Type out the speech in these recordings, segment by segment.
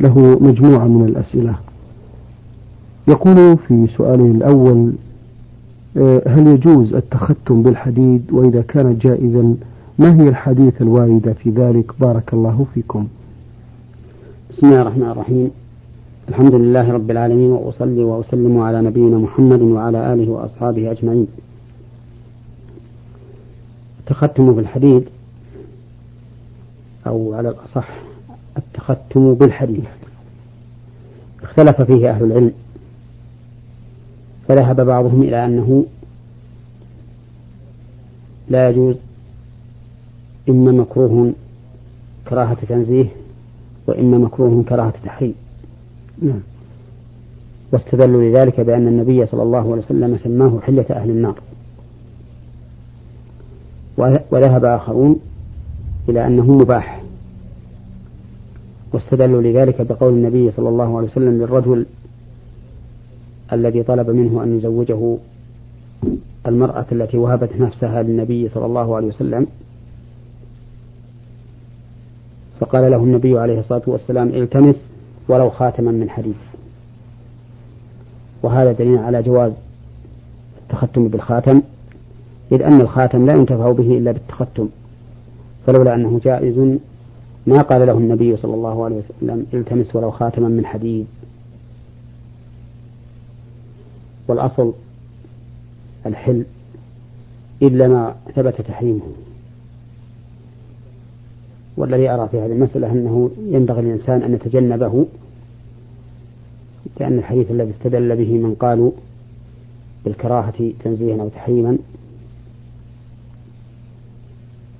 له مجموعة من الأسئلة. يقول في سؤاله الأول آه، هل يجوز التختم بالحديد؟ وإذا كان جائزا ما هي الحديث الواردة في ذلك؟ بارك الله فيكم. بسم الله الرحمن الرحيم. الحمد لله رب العالمين وأصلي وأسلم على نبينا محمد وعلى آله وأصحابه أجمعين. التختم بالحديد أو على الأصح التختم بالحديد اختلف فيه أهل العلم. فذهب بعضهم إلى أنه لا يجوز إما مكروه كراهة تنزيه وإما مكروه كراهة تحريم. نعم. واستدلوا لذلك بأن النبي صلى الله عليه وسلم سماه حلة أهل النار. وذهب آخرون إلى أنه مباح. واستدلوا لذلك بقول النبي صلى الله عليه وسلم للرجل الذي طلب منه أن يزوجه المرأة التي وهبت نفسها للنبي صلى الله عليه وسلم. فقال له النبي عليه الصلاة والسلام التمس ولو خاتما من حديد. وهذا دليل على جواز التختم بالخاتم إذ أن الخاتم لا ينتفع به إلا بالتختم فلولا أنه جائز ما قال له النبي صلى الله عليه وسلم التمس ولو خاتما من حديد. والأصل الحل إلا ما ثبت تحريمه. والذي أرى في هذه المسألة أنه ينبغي للإنسان أن يتجنبه لأن الحديث الذي استدل به من قالوا بالكراهة تنزيها أو تحريما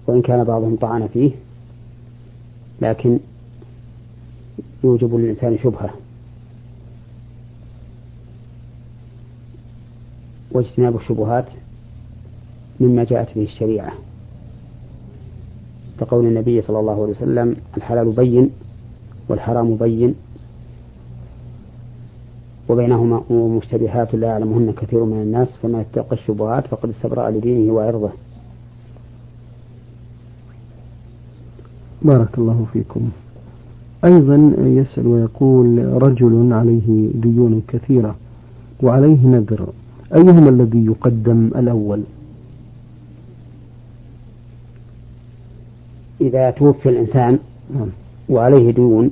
وإن كان بعضهم طعن فيه لكن يوجب للإنسان شبهة واجتناب الشبهات مما جاءت به الشريعة. كقول النبي صلى الله عليه وسلم الحلال بين والحرام بين وبينهما مشتبهات لا يعلمهن كثير من الناس فما يتقى الشبهات فقد استبرأ لدينه وعرضه. بارك الله فيكم. أيضا يسأل ويقول رجل عليه ديون كثيرة وعليه نذر. أيهما الذي يقدم الأول؟ إذا توفي الإنسان نعم. وعليه ديون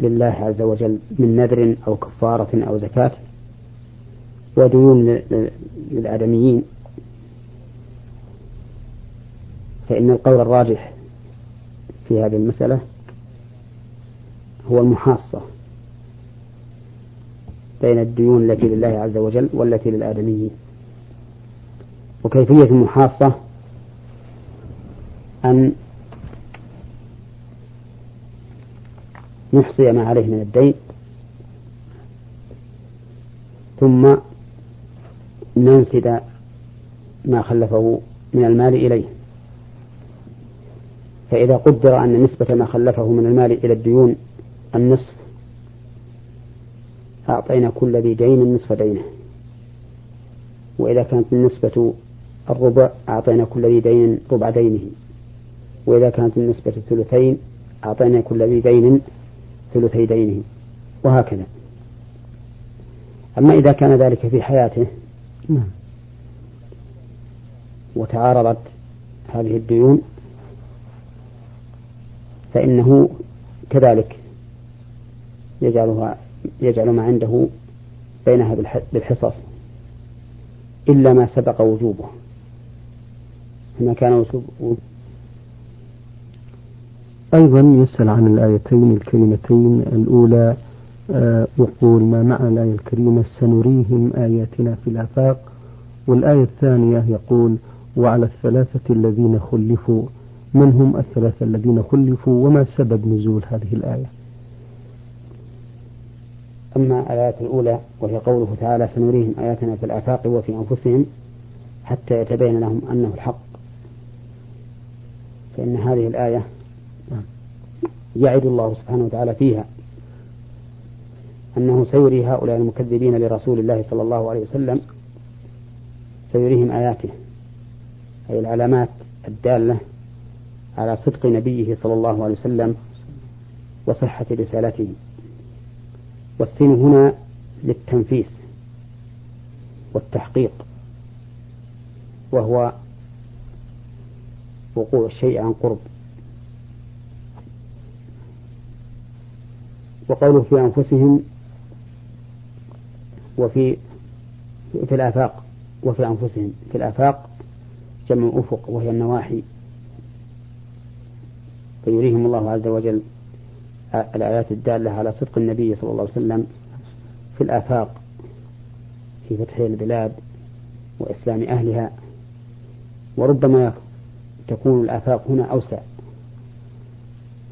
لله عز وجل من نذر أو كفارة أو زكاة وديون للآدميين فإن القول الراجح في هذه المسألة هو المحاصة بين الديون التي لله عز وجل والتي للآدميين. وكيفية المحاصة؟ أن نحصي ما عليه من الدين ثم ننسد ما خلفه من المال إليه. فإذا قدر أن نسبة ما خلفه من المال إلى الديون النصف أعطينا كل ذي دين نصف دينه. وإذا كانت النسبة الربع أعطينا كل ذي دين ربع دينه. وإذا كانت النسبة الثلثين أعطينا كل ذي دين ثلثي دينه. وهكذا. أما إذا كان ذلك في حياته نعم. وتعارضت هذه الديون فإنه كذلك يجعلها يجعل ما عنده بينها بالحصص إلا ما سبق وجوبه. ما كان وجوبه أيضا يسأل عن الآيتين الكريمتين الأولى آه، يقول ما معنى الآية الكريمة؟ سنريهم آياتنا في الآفاق. والآية الثانية يقول وعلى الثلاثة الذين خلفوا من هم الثلاثة الذين خلفوا وما سبب نزول هذه الآية. أما الآية الأولى وهي قوله تعالى سنريهم آياتنا في الآفاق وفي أنفسهم حتى يتبين لهم أنه الحق. فإن هذه الآية يعد الله سبحانه وتعالى فيها أنه سيري هؤلاء المكذبين لرسول الله صلى الله عليه وسلم سيريهم آياته أي العلامات الدالة على صدق نبيه صلى الله عليه وسلم وصحة رسالته. والسين هنا للتنفيس والتحقيق وهو وقوع الشيء عن قرب. وقوله في أنفسهم وفي في الآفاق وفي أنفسهم. في الآفاق جمع أفق وهي النواحي. فيريهم الله عز وجل الآيات الدالة على صدق النبي صلى الله عليه وسلم في الآفاق في فتح البلاد وإسلام أهلها وربما تكون الآفاق هنا أوسع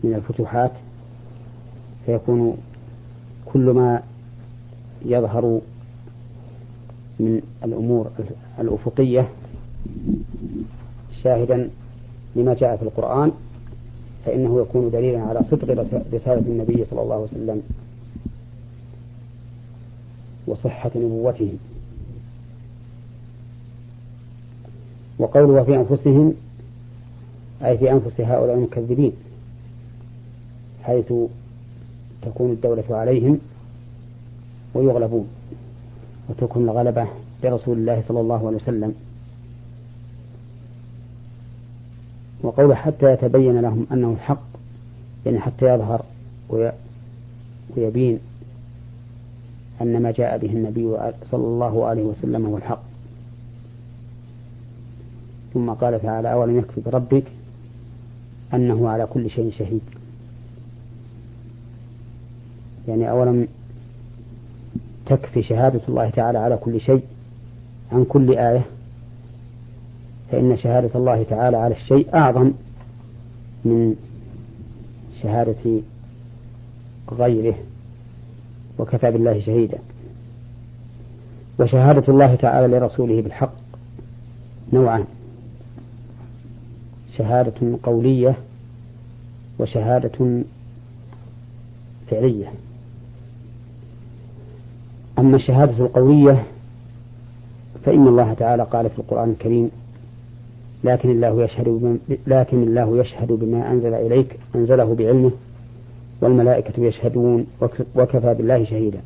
من الفتوحات فيكون كل ما يظهر من الأمور الأفقية شاهدا لما جاء في القرآن. فإنه يكون دليلا على صدق رسالة النبي صلى الله عليه وسلم وصحة نبوته. وقوله في أنفسهم أي في أنفس هؤلاء المكذبين حيث تكون الدولة عليهم ويغلبون وتكون الغلبة لرسول الله صلى الله عليه وسلم. وقوله حتى يتبين لهم أنه الحق يعني حتى يظهر ويبين أن ما جاء به النبي صلى الله عليه وسلم هو الحق. ثم قال تعالى أولم يكفي بربك أنه على كل شيء شهيد. يعني أولم تكفي شهادة الله تعالى على كل شيء عن كل آية فإن شهادة الله تعالى على الشيء أعظم من شهادة غيره وكفى بالله شهيدا. وشهادة الله تعالى لرسوله بالحق نوعان شهادة قولية وشهادة فعلية. أما الشهادة القوية فإن الله تعالى قال في القرآن الكريم لكن الله يشهد لكن الله يشهد بما أنزل إليك أنزله بعلمه والملائكة يشهدون وكفى بالله شهيدا.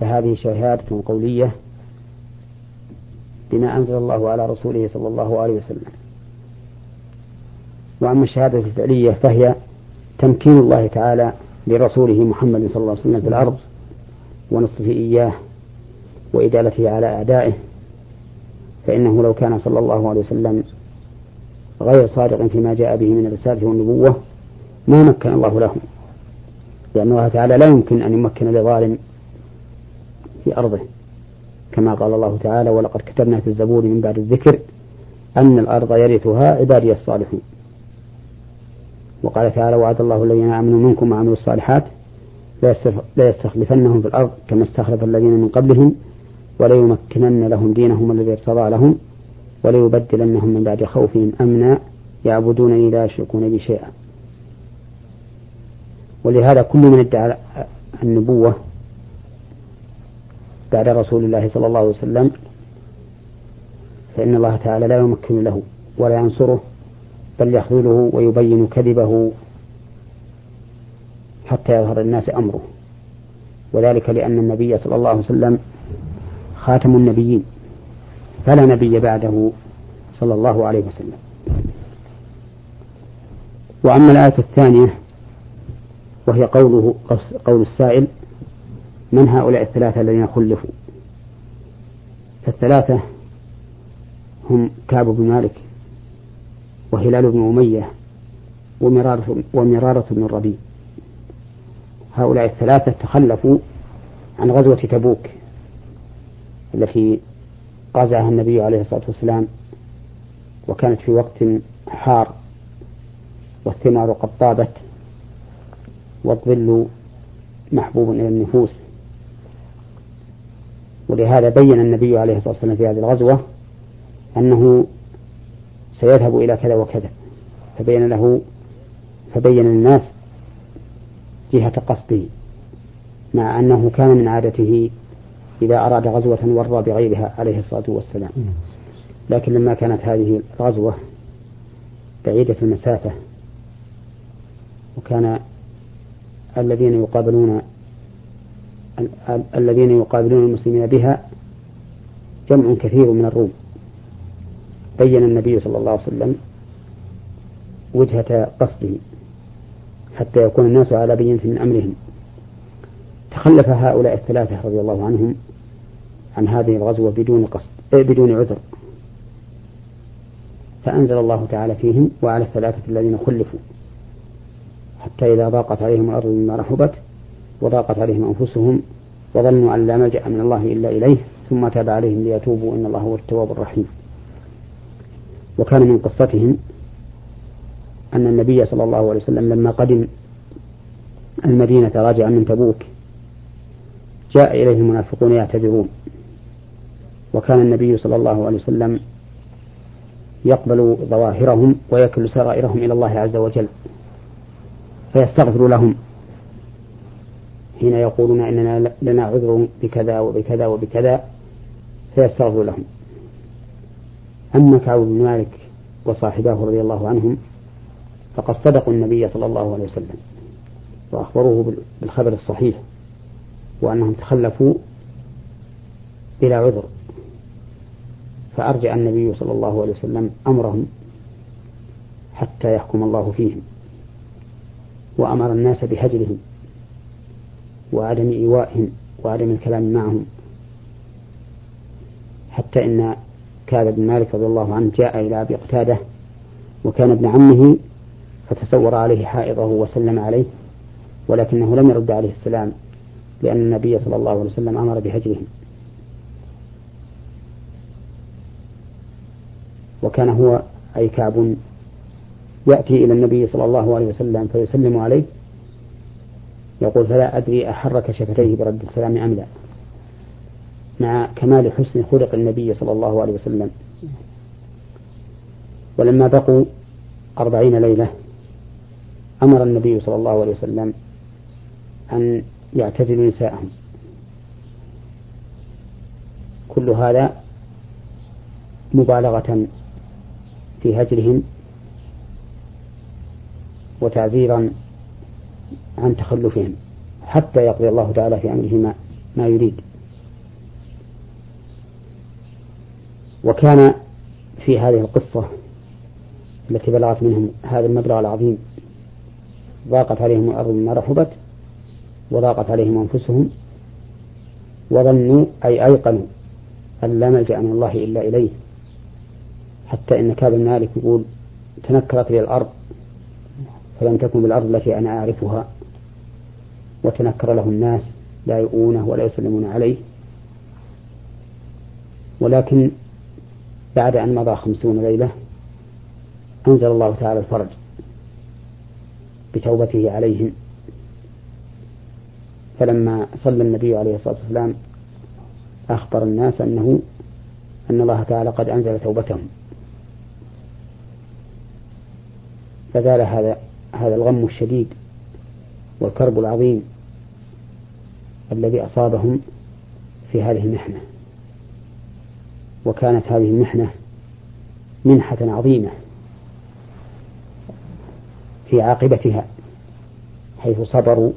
فهذه شهادة قولية بما أنزل الله على رسوله صلى الله عليه وسلم. وأما الشهادة الفعلية فهي تمكين الله تعالى لرسوله محمد صلى الله عليه وسلم في الأرض ونصفه إياه وإدالته على أعدائه فإنه لو كان صلى الله عليه وسلم غير صادق فيما جاء به من الرسالة والنبوة ما مكن الله له. لأن الله تعالى لا يمكن أن يمكن لظالم في أرضه. كما قال الله تعالى ولقد كتبنا في الزبور من بعد الذكر أن الأرض يرثها عبادي الصالحون. وقال تعالى وعد الله الذين آمنوا منكم وعملوا الصالحات لا يستخلفنهم في الأرض كما استخلف الذين من قبلهم وليمكنن لهم دينهم الذي ارتضى لهم وليبدلنهم من بعد خوفهم أمنا يعبدونني لا يشركون بي شيئا. ولهذا كل من ادعى النبوة بعد رسول الله صلى الله عليه وسلم فإن الله تعالى لا يمكن له ولا ينصره بل يخذله ويبين كذبه حتى يظهر الناس أمره. وذلك لأن النبي صلى الله عليه وسلم خاتم النبيين. فلا نبي بعده صلى الله عليه وسلم. وأما الآية الثانية وهي قوله قول السائل من هؤلاء الثلاثة الذين خلفوا؟ فالثلاثة هم كعب بن مالك وهلال بن أمية ومرارة, ومرارة بن الربيع هؤلاء الثلاثة تخلفوا عن غزوة تبوك. التي غزاها النبي عليه الصلاة والسلام وكانت في وقت حار والثمار قد طابت والظل محبوب إلى النفوس. ولهذا بين النبي عليه الصلاة والسلام في هذه الغزوة أنه سيذهب إلى كذا وكذا. فبين له فبين الناس جهة قصده مع أنه كان من عادته إذا أراد غزوة ورى بغيرها عليه الصلاة والسلام. لكن لما كانت هذه الغزوة بعيدة المسافة وكان الذين يقابلون الذين يقابلون المسلمين بها جمع كثير من الروم. بين النبي صلى الله عليه وسلم وجهة قصده حتى يكون الناس على بينة من أمرهم. تخلف هؤلاء الثلاثة رضي الله عنهم عن هذه الغزوة بدون قصد إيه بدون عذر. فأنزل الله تعالى فيهم وعلى الثلاثة الذين خلفوا حتى إذا ضاقت عليهم الأرض مما رحبت وضاقت عليهم أنفسهم وظنوا أن لا ملجأ من الله إلا إليه ثم تاب عليهم ليتوبوا إن الله هو التواب الرحيم. وكان من قصتهم أن النبي صلى الله عليه وسلم لما قدم المدينة راجعا من تبوك جاء إليه المنافقون يعتذرون. وكان النبي صلى الله عليه وسلم يقبل ظواهرهم ويكل سرائرهم إلى الله عز وجل فيستغفر لهم. حين يقولون إننا لنا عذر بكذا وبكذا وبكذا فيستغفر لهم. أما كعب بن مالك وصاحباه رضي الله عنهم فقد صدقوا النبي صلى الله عليه وسلم وأخبروه بالخبر الصحيح وأنهم تخلفوا بلا عذر. فأرجع النبي صلى الله عليه وسلم أمرهم حتى يحكم الله فيهم وأمر الناس بهجرهم وعدم إيوائهم وعدم الكلام معهم حتى إن كعب بن مالك رضي الله عنه جاء إلى أبي قتادة وكان ابن عمه فتصور عليه حائضه وسلم عليه ولكنه لم يرد عليه السلام لأن النبي صلى الله عليه وسلم أمر بهجرهم وكان هو أي كعب يأتي إلى النبي صلى الله عليه وسلم فيسلم عليه يقول فلا أدري أحرك شفتيه برد السلام أم لا. مع كمال حسن خلق النبي صلى الله عليه وسلم. ولما بقوا أربعين ليلة أمر النبي صلى الله عليه وسلم أن يعتزلوا نساءهم. كل هذا مبالغة في هجرهم وتعزيرا عن تخلفهم حتى يقضي الله تعالى في أمره ما, ما يريد. وكان في هذه القصة التي بلغت منهم هذا المبلغ العظيم ضاقت عليهم الأرض مما رحبت وضاقت عليهم أنفسهم وظنوا أي أيقنوا أن لا ملجأ من الله إلا إليه. حتى إن كعب مالك يقول تنكرت لي الأرض فلم تكن بالأرض التي أنا أعرفها. وتنكر له الناس لا يؤونه ولا يسلمون عليه. ولكن بعد أن مضى خمسون ليلة أنزل الله تعالى الفرج بتوبته عليهم. فلما صلى النبي عليه الصلاة والسلام أخبر الناس أنه أن الله تعالى قد أنزل توبتهم. فزال هذا هذا الغم الشديد والكرب العظيم الذي أصابهم في هذه المحنة. وكانت هذه المحنة منحة عظيمة في عاقبتها حيث صبروا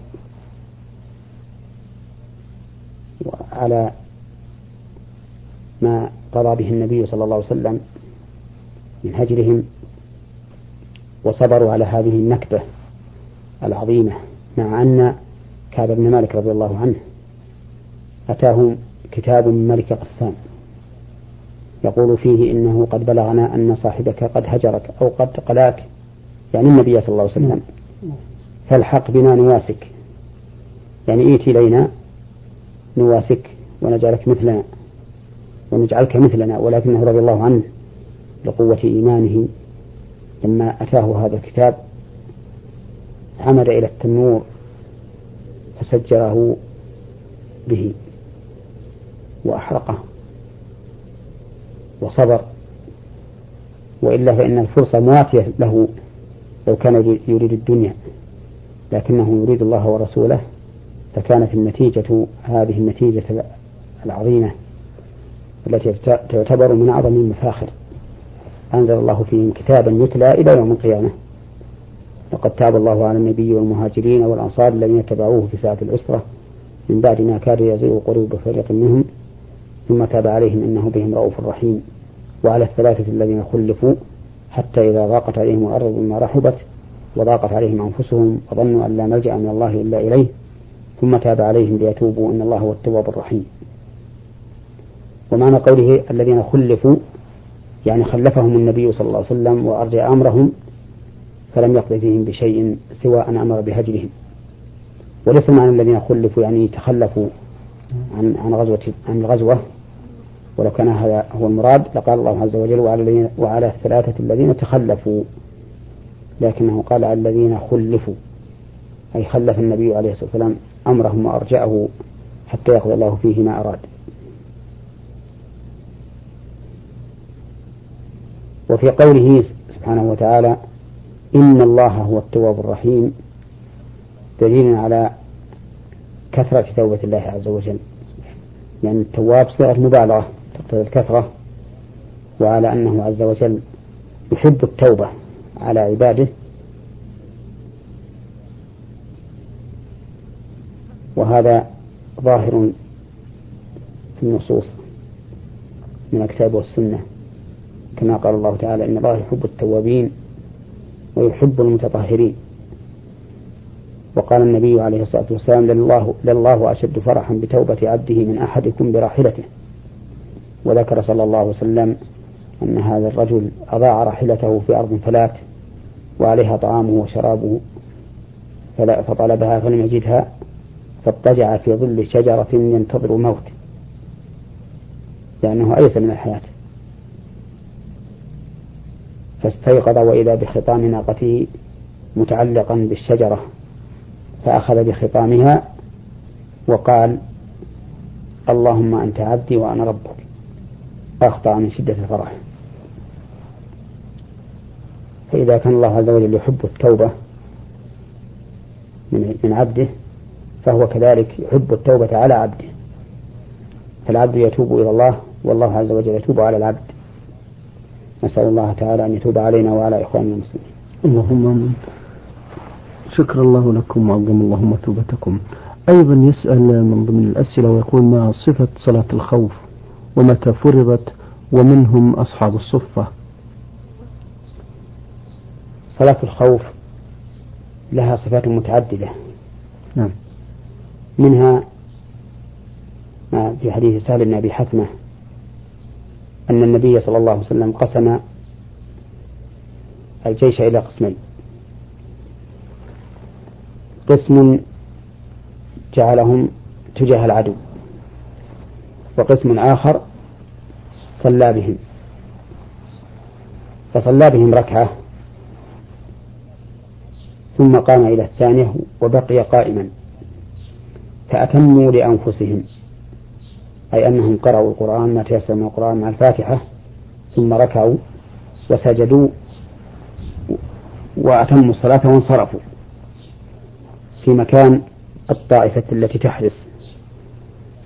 على ما قضى به النبي صلى الله عليه وسلم من هجرهم وصبروا على هذه النكبة العظيمة مع أن كعب بن مالك رضي الله عنه أتاه كتاب من ملك قسام. يقول فيه إنه قد بلغنا أن صاحبك قد هجرك أو قد قلاك يعني النبي صلى الله عليه وسلم. فالحق بنا نواسك. يعني إيتي إلينا نواسك ونجعلك مثلنا ونجعلك مثلنا ولكنه رضي الله عنه لقوة إيمانه لما أتاه هذا الكتاب عمد إلى التنور فسجره به وأحرقه وصبر. وإلا فإن الفرصة مواتية له لو كان يريد الدنيا لكنه يريد الله ورسوله فكانت النتيجة هذه النتيجة العظيمة التي تعتبر من أعظم المفاخر. أنزل الله فيهم كتابا يتلى إلى يوم القيامة. لقد تاب الله على النبي والمهاجرين والأنصار الذين اتبعوه في ساعة العسرة من بعد ما كاد يزيغ قلوب فريق منهم ثم تاب عليهم إنه بهم رؤوف رحيم. وعلى الثلاثة الذين خلفوا حتى إذا ضاقت عليهم الأرض بما رحبت وضاقت عليهم أنفسهم وظنوا أن لا ملجأ من الله إلا إليه ثم تاب عليهم ليتوبوا إن الله هو التواب الرحيم. ومعنى قوله الذين خلفوا يعني خلفهم النبي صلى الله عليه وسلم وأرجع أمرهم فلم يقض فيهم بشيء سوى أن أمر بهجرهم. وليس معنى الذين خلفوا يعني تخلفوا عن عن غزوة عن الغزوة ولو كان هذا هو المراد لقال الله عز وجل وعلى وعلى الثلاثة الذين تخلفوا. لكنه قال على الذين خلفوا. أي خلف النبي عليه الصلاة والسلام أمرهم وأرجأه حتى يقضي الله فيه ما أراد. وفي قوله سبحانه وتعالى إن الله هو التواب الرحيم دليل على كثرة توبة الله عز وجل. يعني التواب صيغة مبالغة تقتضي الكثرة وعلى أنه عز وجل يحب التوبة على عباده. وهذا ظاهر في النصوص من الكتاب والسنة. كما قال الله تعالى إن الله يحب التوابين ويحب المتطهرين. وقال النبي عليه الصلاة والسلام لله, لله أشد فرحا بتوبة عبده من أحدكم براحلته. وذكر صلى الله عليه وسلم أن هذا الرجل أضاع راحلته في أرض فلات وعليها طعامه وشرابه فطلبها فلم يجدها فاضطجع في ظل شجرة ينتظر الموت. لأنه أيس من الحياة. فاستيقظ وإذا بخطام ناقته متعلقا بالشجرة فأخذ بخطامها وقال اللهم أنت عبدي وأنا ربك. أخطأ من شدة الفرح. فإذا كان الله عز وجل يحب التوبة من عبده فهو كذلك يحب التوبة على عبده. فالعبد يتوب إلى الله والله عز وجل يتوب على العبد. نسأل الله تعالى أن يتوب علينا وعلى إخواننا المسلمين. اللهم شكر الله لكم وعظم اللهم توبتكم. أيضا يسأل من ضمن الأسئلة ويقول ما صفة صلاة الخوف ومتى فرضت ومن هم أصحاب الصفة؟ صلاة الخوف لها صفات متعددة. نعم. منها ما في حديث سهل بن أبي حتمة أن النبي صلى الله عليه وسلم قسم الجيش إلى قسمين. قسم جعلهم تجاه العدو وقسم آخر صلى بهم فصلى بهم ركعة ثم قام إلى الثانية وبقي قائما فأتموا لأنفسهم. أي أنهم قرأوا القرآن ما تيسر من القرآن مع الفاتحة ثم ركعوا وسجدوا وأتموا الصلاة وانصرفوا في مكان الطائفة التي تحرس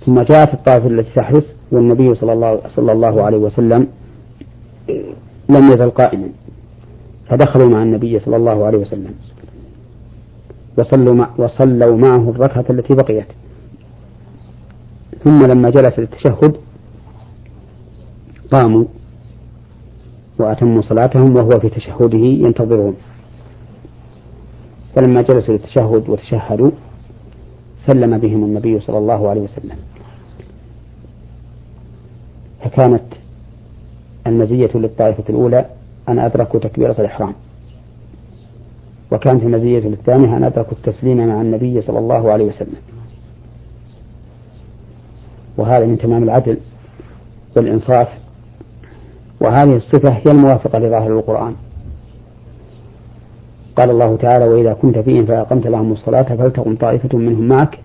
ثم جاءت الطائفة التي تحرس والنبي صلى الله, صلى الله عليه وسلم لم يزل قائما فدخلوا مع النبي صلى الله عليه وسلم. وصلوا, مع وصلوا معه الركعة التي بقيت. ثم لما جلس للتشهد قاموا وأتموا صلاتهم وهو في تشهده ينتظرون. فلما جلسوا للتشهد وتشهدوا سلم بهم النبي صلى الله عليه وسلم. فكانت المزية للطائفة الأولى أن أدركوا تكبيرة الإحرام. وكانت المزية للثانية أن أدركوا التسليم مع النبي صلى الله عليه وسلم. وهذا من تمام العدل والإنصاف. وهذه الصفة هي الموافقة لظاهر القرآن. قال الله تعالى وإذا كنت فيهم فأقمت لهم الصلاة فلتقم طائفة منهم معك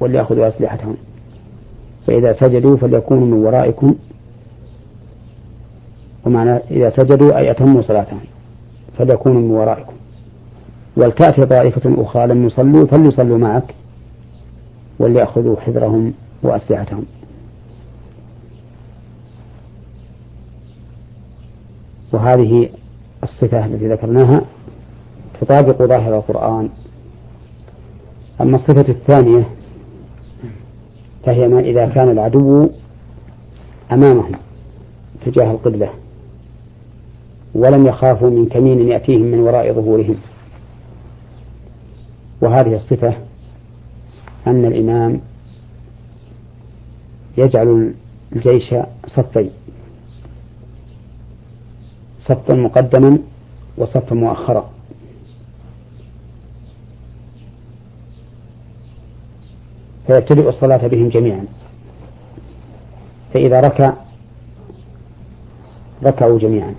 وليأخذوا أسلحتهم. فإذا سجدوا فليكونوا من ورائكم. ومعنى إذا سجدوا أي أتموا صلاتهم فليكونوا من ورائكم. ولتأتي طائفة أخرى لم يصلوا فليصلوا معك وليأخذوا حذرهم. وأسلحتهم. وهذه الصفة التي ذكرناها تطابق ظاهر القرآن. أما الصفة الثانية فهي ما إذا كان العدو أمامهم تجاه القبلة ولم يخافوا من كمين يأتيهم من وراء ظهورهم. وهذه الصفة أن الإمام يجعل الجيش صفين صفا مقدما وصفا مؤخرا. فيبتدئ الصلاة بهم جميعا. فإذا ركع ركعوا جميعا.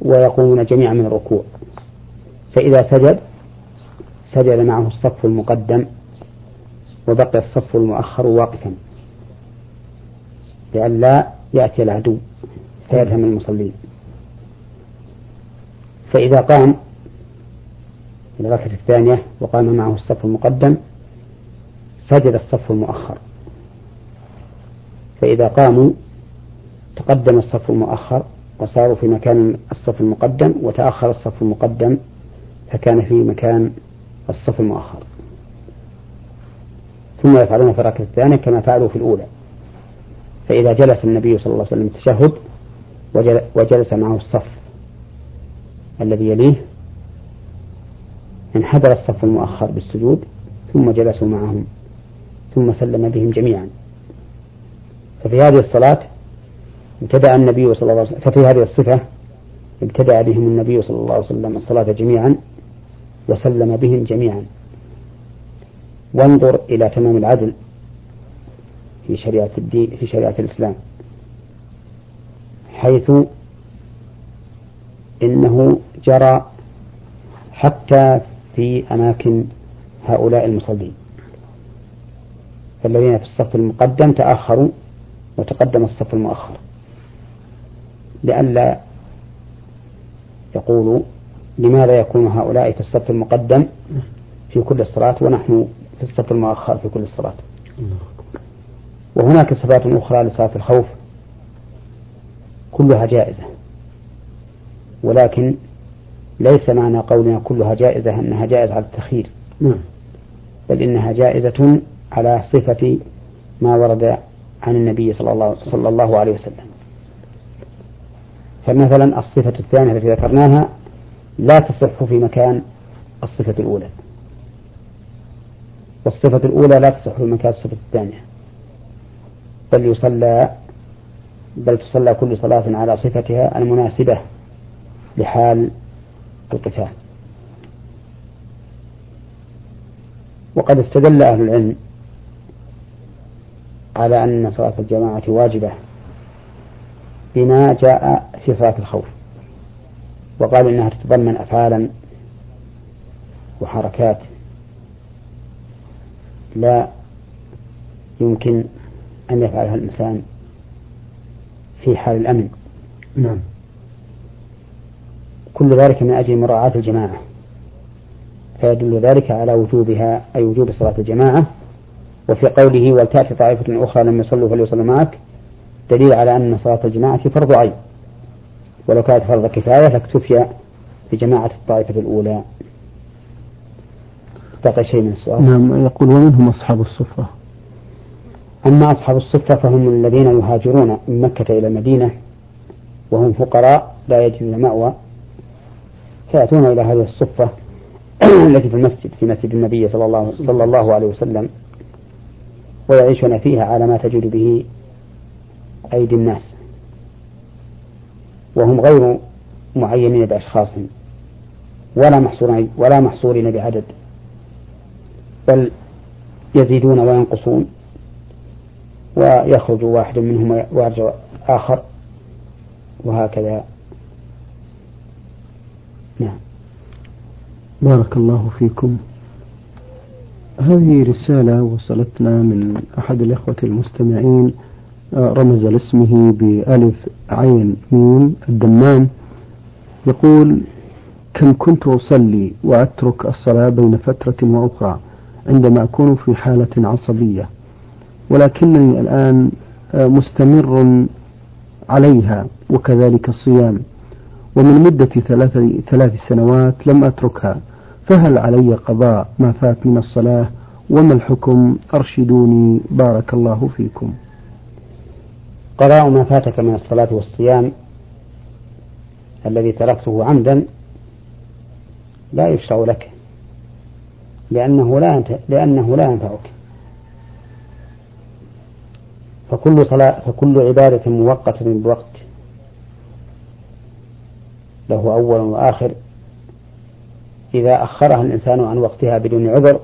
ويقومون جميعا من الركوع. فإذا سجد سجد معه الصف المقدم. وبقي الصف المؤخر واقفا. لئلا يأتي العدو فيلهم المصلين. فإذا قام الركعة الثانية وقام معه الصف المقدم سجد الصف المؤخر. فإذا قاموا تقدم الصف المؤخر وصاروا في مكان الصف المقدم وتأخر الصف المقدم فكان في مكان الصف المؤخر. ثم يفعلون في الركعة الثانية كما فعلوا في الأولى. فإذا جلس النبي صلى الله عليه وسلم التشهد وجلس معه الصف الذي يليه انحدر الصف المؤخر بالسجود ثم جلسوا معهم ثم سلم بهم جميعا. ففي هذه الصلاة ابتدأ النبي صلى الله عليه وسلم ففي هذه الصفة ابتدأ بهم النبي صلى الله عليه وسلم الصلاة جميعا وسلم بهم جميعا. وانظر إلى تمام العدل في شريعة الدين في شريعة الإسلام. حيث إنه جرى حتى في أماكن هؤلاء المصلين. فالذين في الصف المقدم تأخروا وتقدم الصف المؤخر. لئلا يقولوا لماذا يكون هؤلاء في الصف المقدم في كل الصلاة ونحن الصف المؤخر في كل الصلاة وهناك صفات أخرى لصلاة الخوف. كلها جائزة. ولكن ليس معنى قولنا كلها جائزة أنها جائزة على التخيير نعم. بل إنها جائزة على صفة ما ورد عن النبي صلى الله, صلى الله عليه وسلم. فمثلا الصفة الثانية التي ذكرناها لا تصح في مكان الصفة الأولى. والصفة الأولى لا تصح في مكان الصفة الثانية. بل يصلى بل تصلى كل صلاة على صفتها المناسبة لحال القتال. وقد استدل أهل العلم على أن صلاة الجماعة واجبة بما جاء في صلاة الخوف. وقالوا إنها تتضمن أفعالا وحركات لا يمكن أن يفعلها الإنسان في حال الأمن. نعم. كل ذلك من أجل مراعاة الجماعة. فيدل ذلك على وجوبها أي وجوب صلاة الجماعة. وفي قوله ولتأتي طائفة أخرى لم يصلوا فليصلوا معك دليل على أن صلاة الجماعة فرض عين. ولو كانت فرض كفاية لاكتفي بجماعة الطائفة الأولى. بقي شيء من السؤال. نعم يقول ومنهم أصحاب الصفة. أما أصحاب الصفة فهم الذين يهاجرون من مكة إلى المدينة وهم فقراء لا يجدون مأوى فيأتون إلى هذه الصفة التي في المسجد في مسجد النبي صلى الله, صلى الله عليه وسلم ويعيشون فيها على ما تجود به أيدي الناس. وهم غير معينين بأشخاص ولا محصورين ولا محصورين بعدد. بل يزيدون وينقصون ويخرج واحد منهم ويرجع آخر وهكذا. نعم. بارك الله فيكم. هذه رسالة وصلتنا من أحد الإخوة المستمعين آه، رمز لاسمه بألف عين ميم الدمام. يقول كم كنت أصلي وأترك الصلاة بين فترة وأخرى عندما أكون في حالة عصبية ولكنني الآن آه، مستمر عليها وكذلك الصيام. ومن مدة ثلاث, ثلاث سنوات لم أتركها. فهل علي قضاء ما فات من الصلاة؟ وما الحكم؟ أرشدوني. بارك الله فيكم. قضاء ما فاتك من الصلاة والصيام الذي تركته عمدا لا يشرع لك. لأنه لا لأنه لا ينفعك. فكل صلاة فكل عبادة موقتة بوقت له أول وآخر. إذا أخرها الإنسان عن وقتها بدون عذر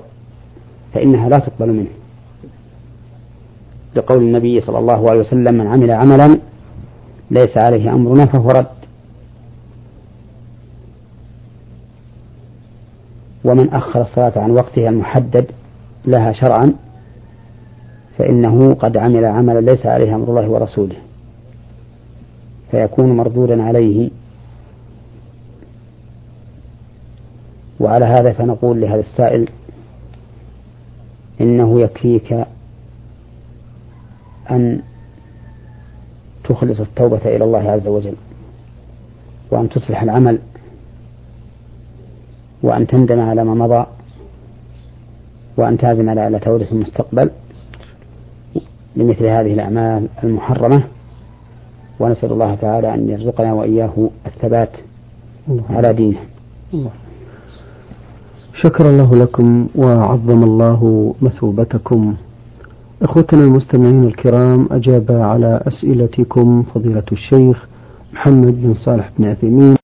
فإنها لا تقبل منه. لقول النبي صلى الله عليه وسلم من عمل عملا ليس عليه أمرنا فهو رد. ومن أخر الصلاة عن وقتها المحدد لها شرعا فإنه قد عمل عملا ليس عليه أمر الله ورسوله فيكون مردودا عليه. وعلى هذا فنقول لهذا السائل إنه يكفيك أن تخلص التوبة إلى الله عز وجل وأن تصلح العمل. وأن تندم على ما مضى وأن تعزم على توبة المستقبل لمثل هذه الأعمال المحرمة. ونسأل الله تعالى أن يرزقنا وإياه الثبات على دينه. شكر الله لكم وعظم الله مثوبتكم. إخوتنا المستمعين الكرام أجاب على أسئلتكم فضيلة الشيخ محمد بن صالح بن عثيمين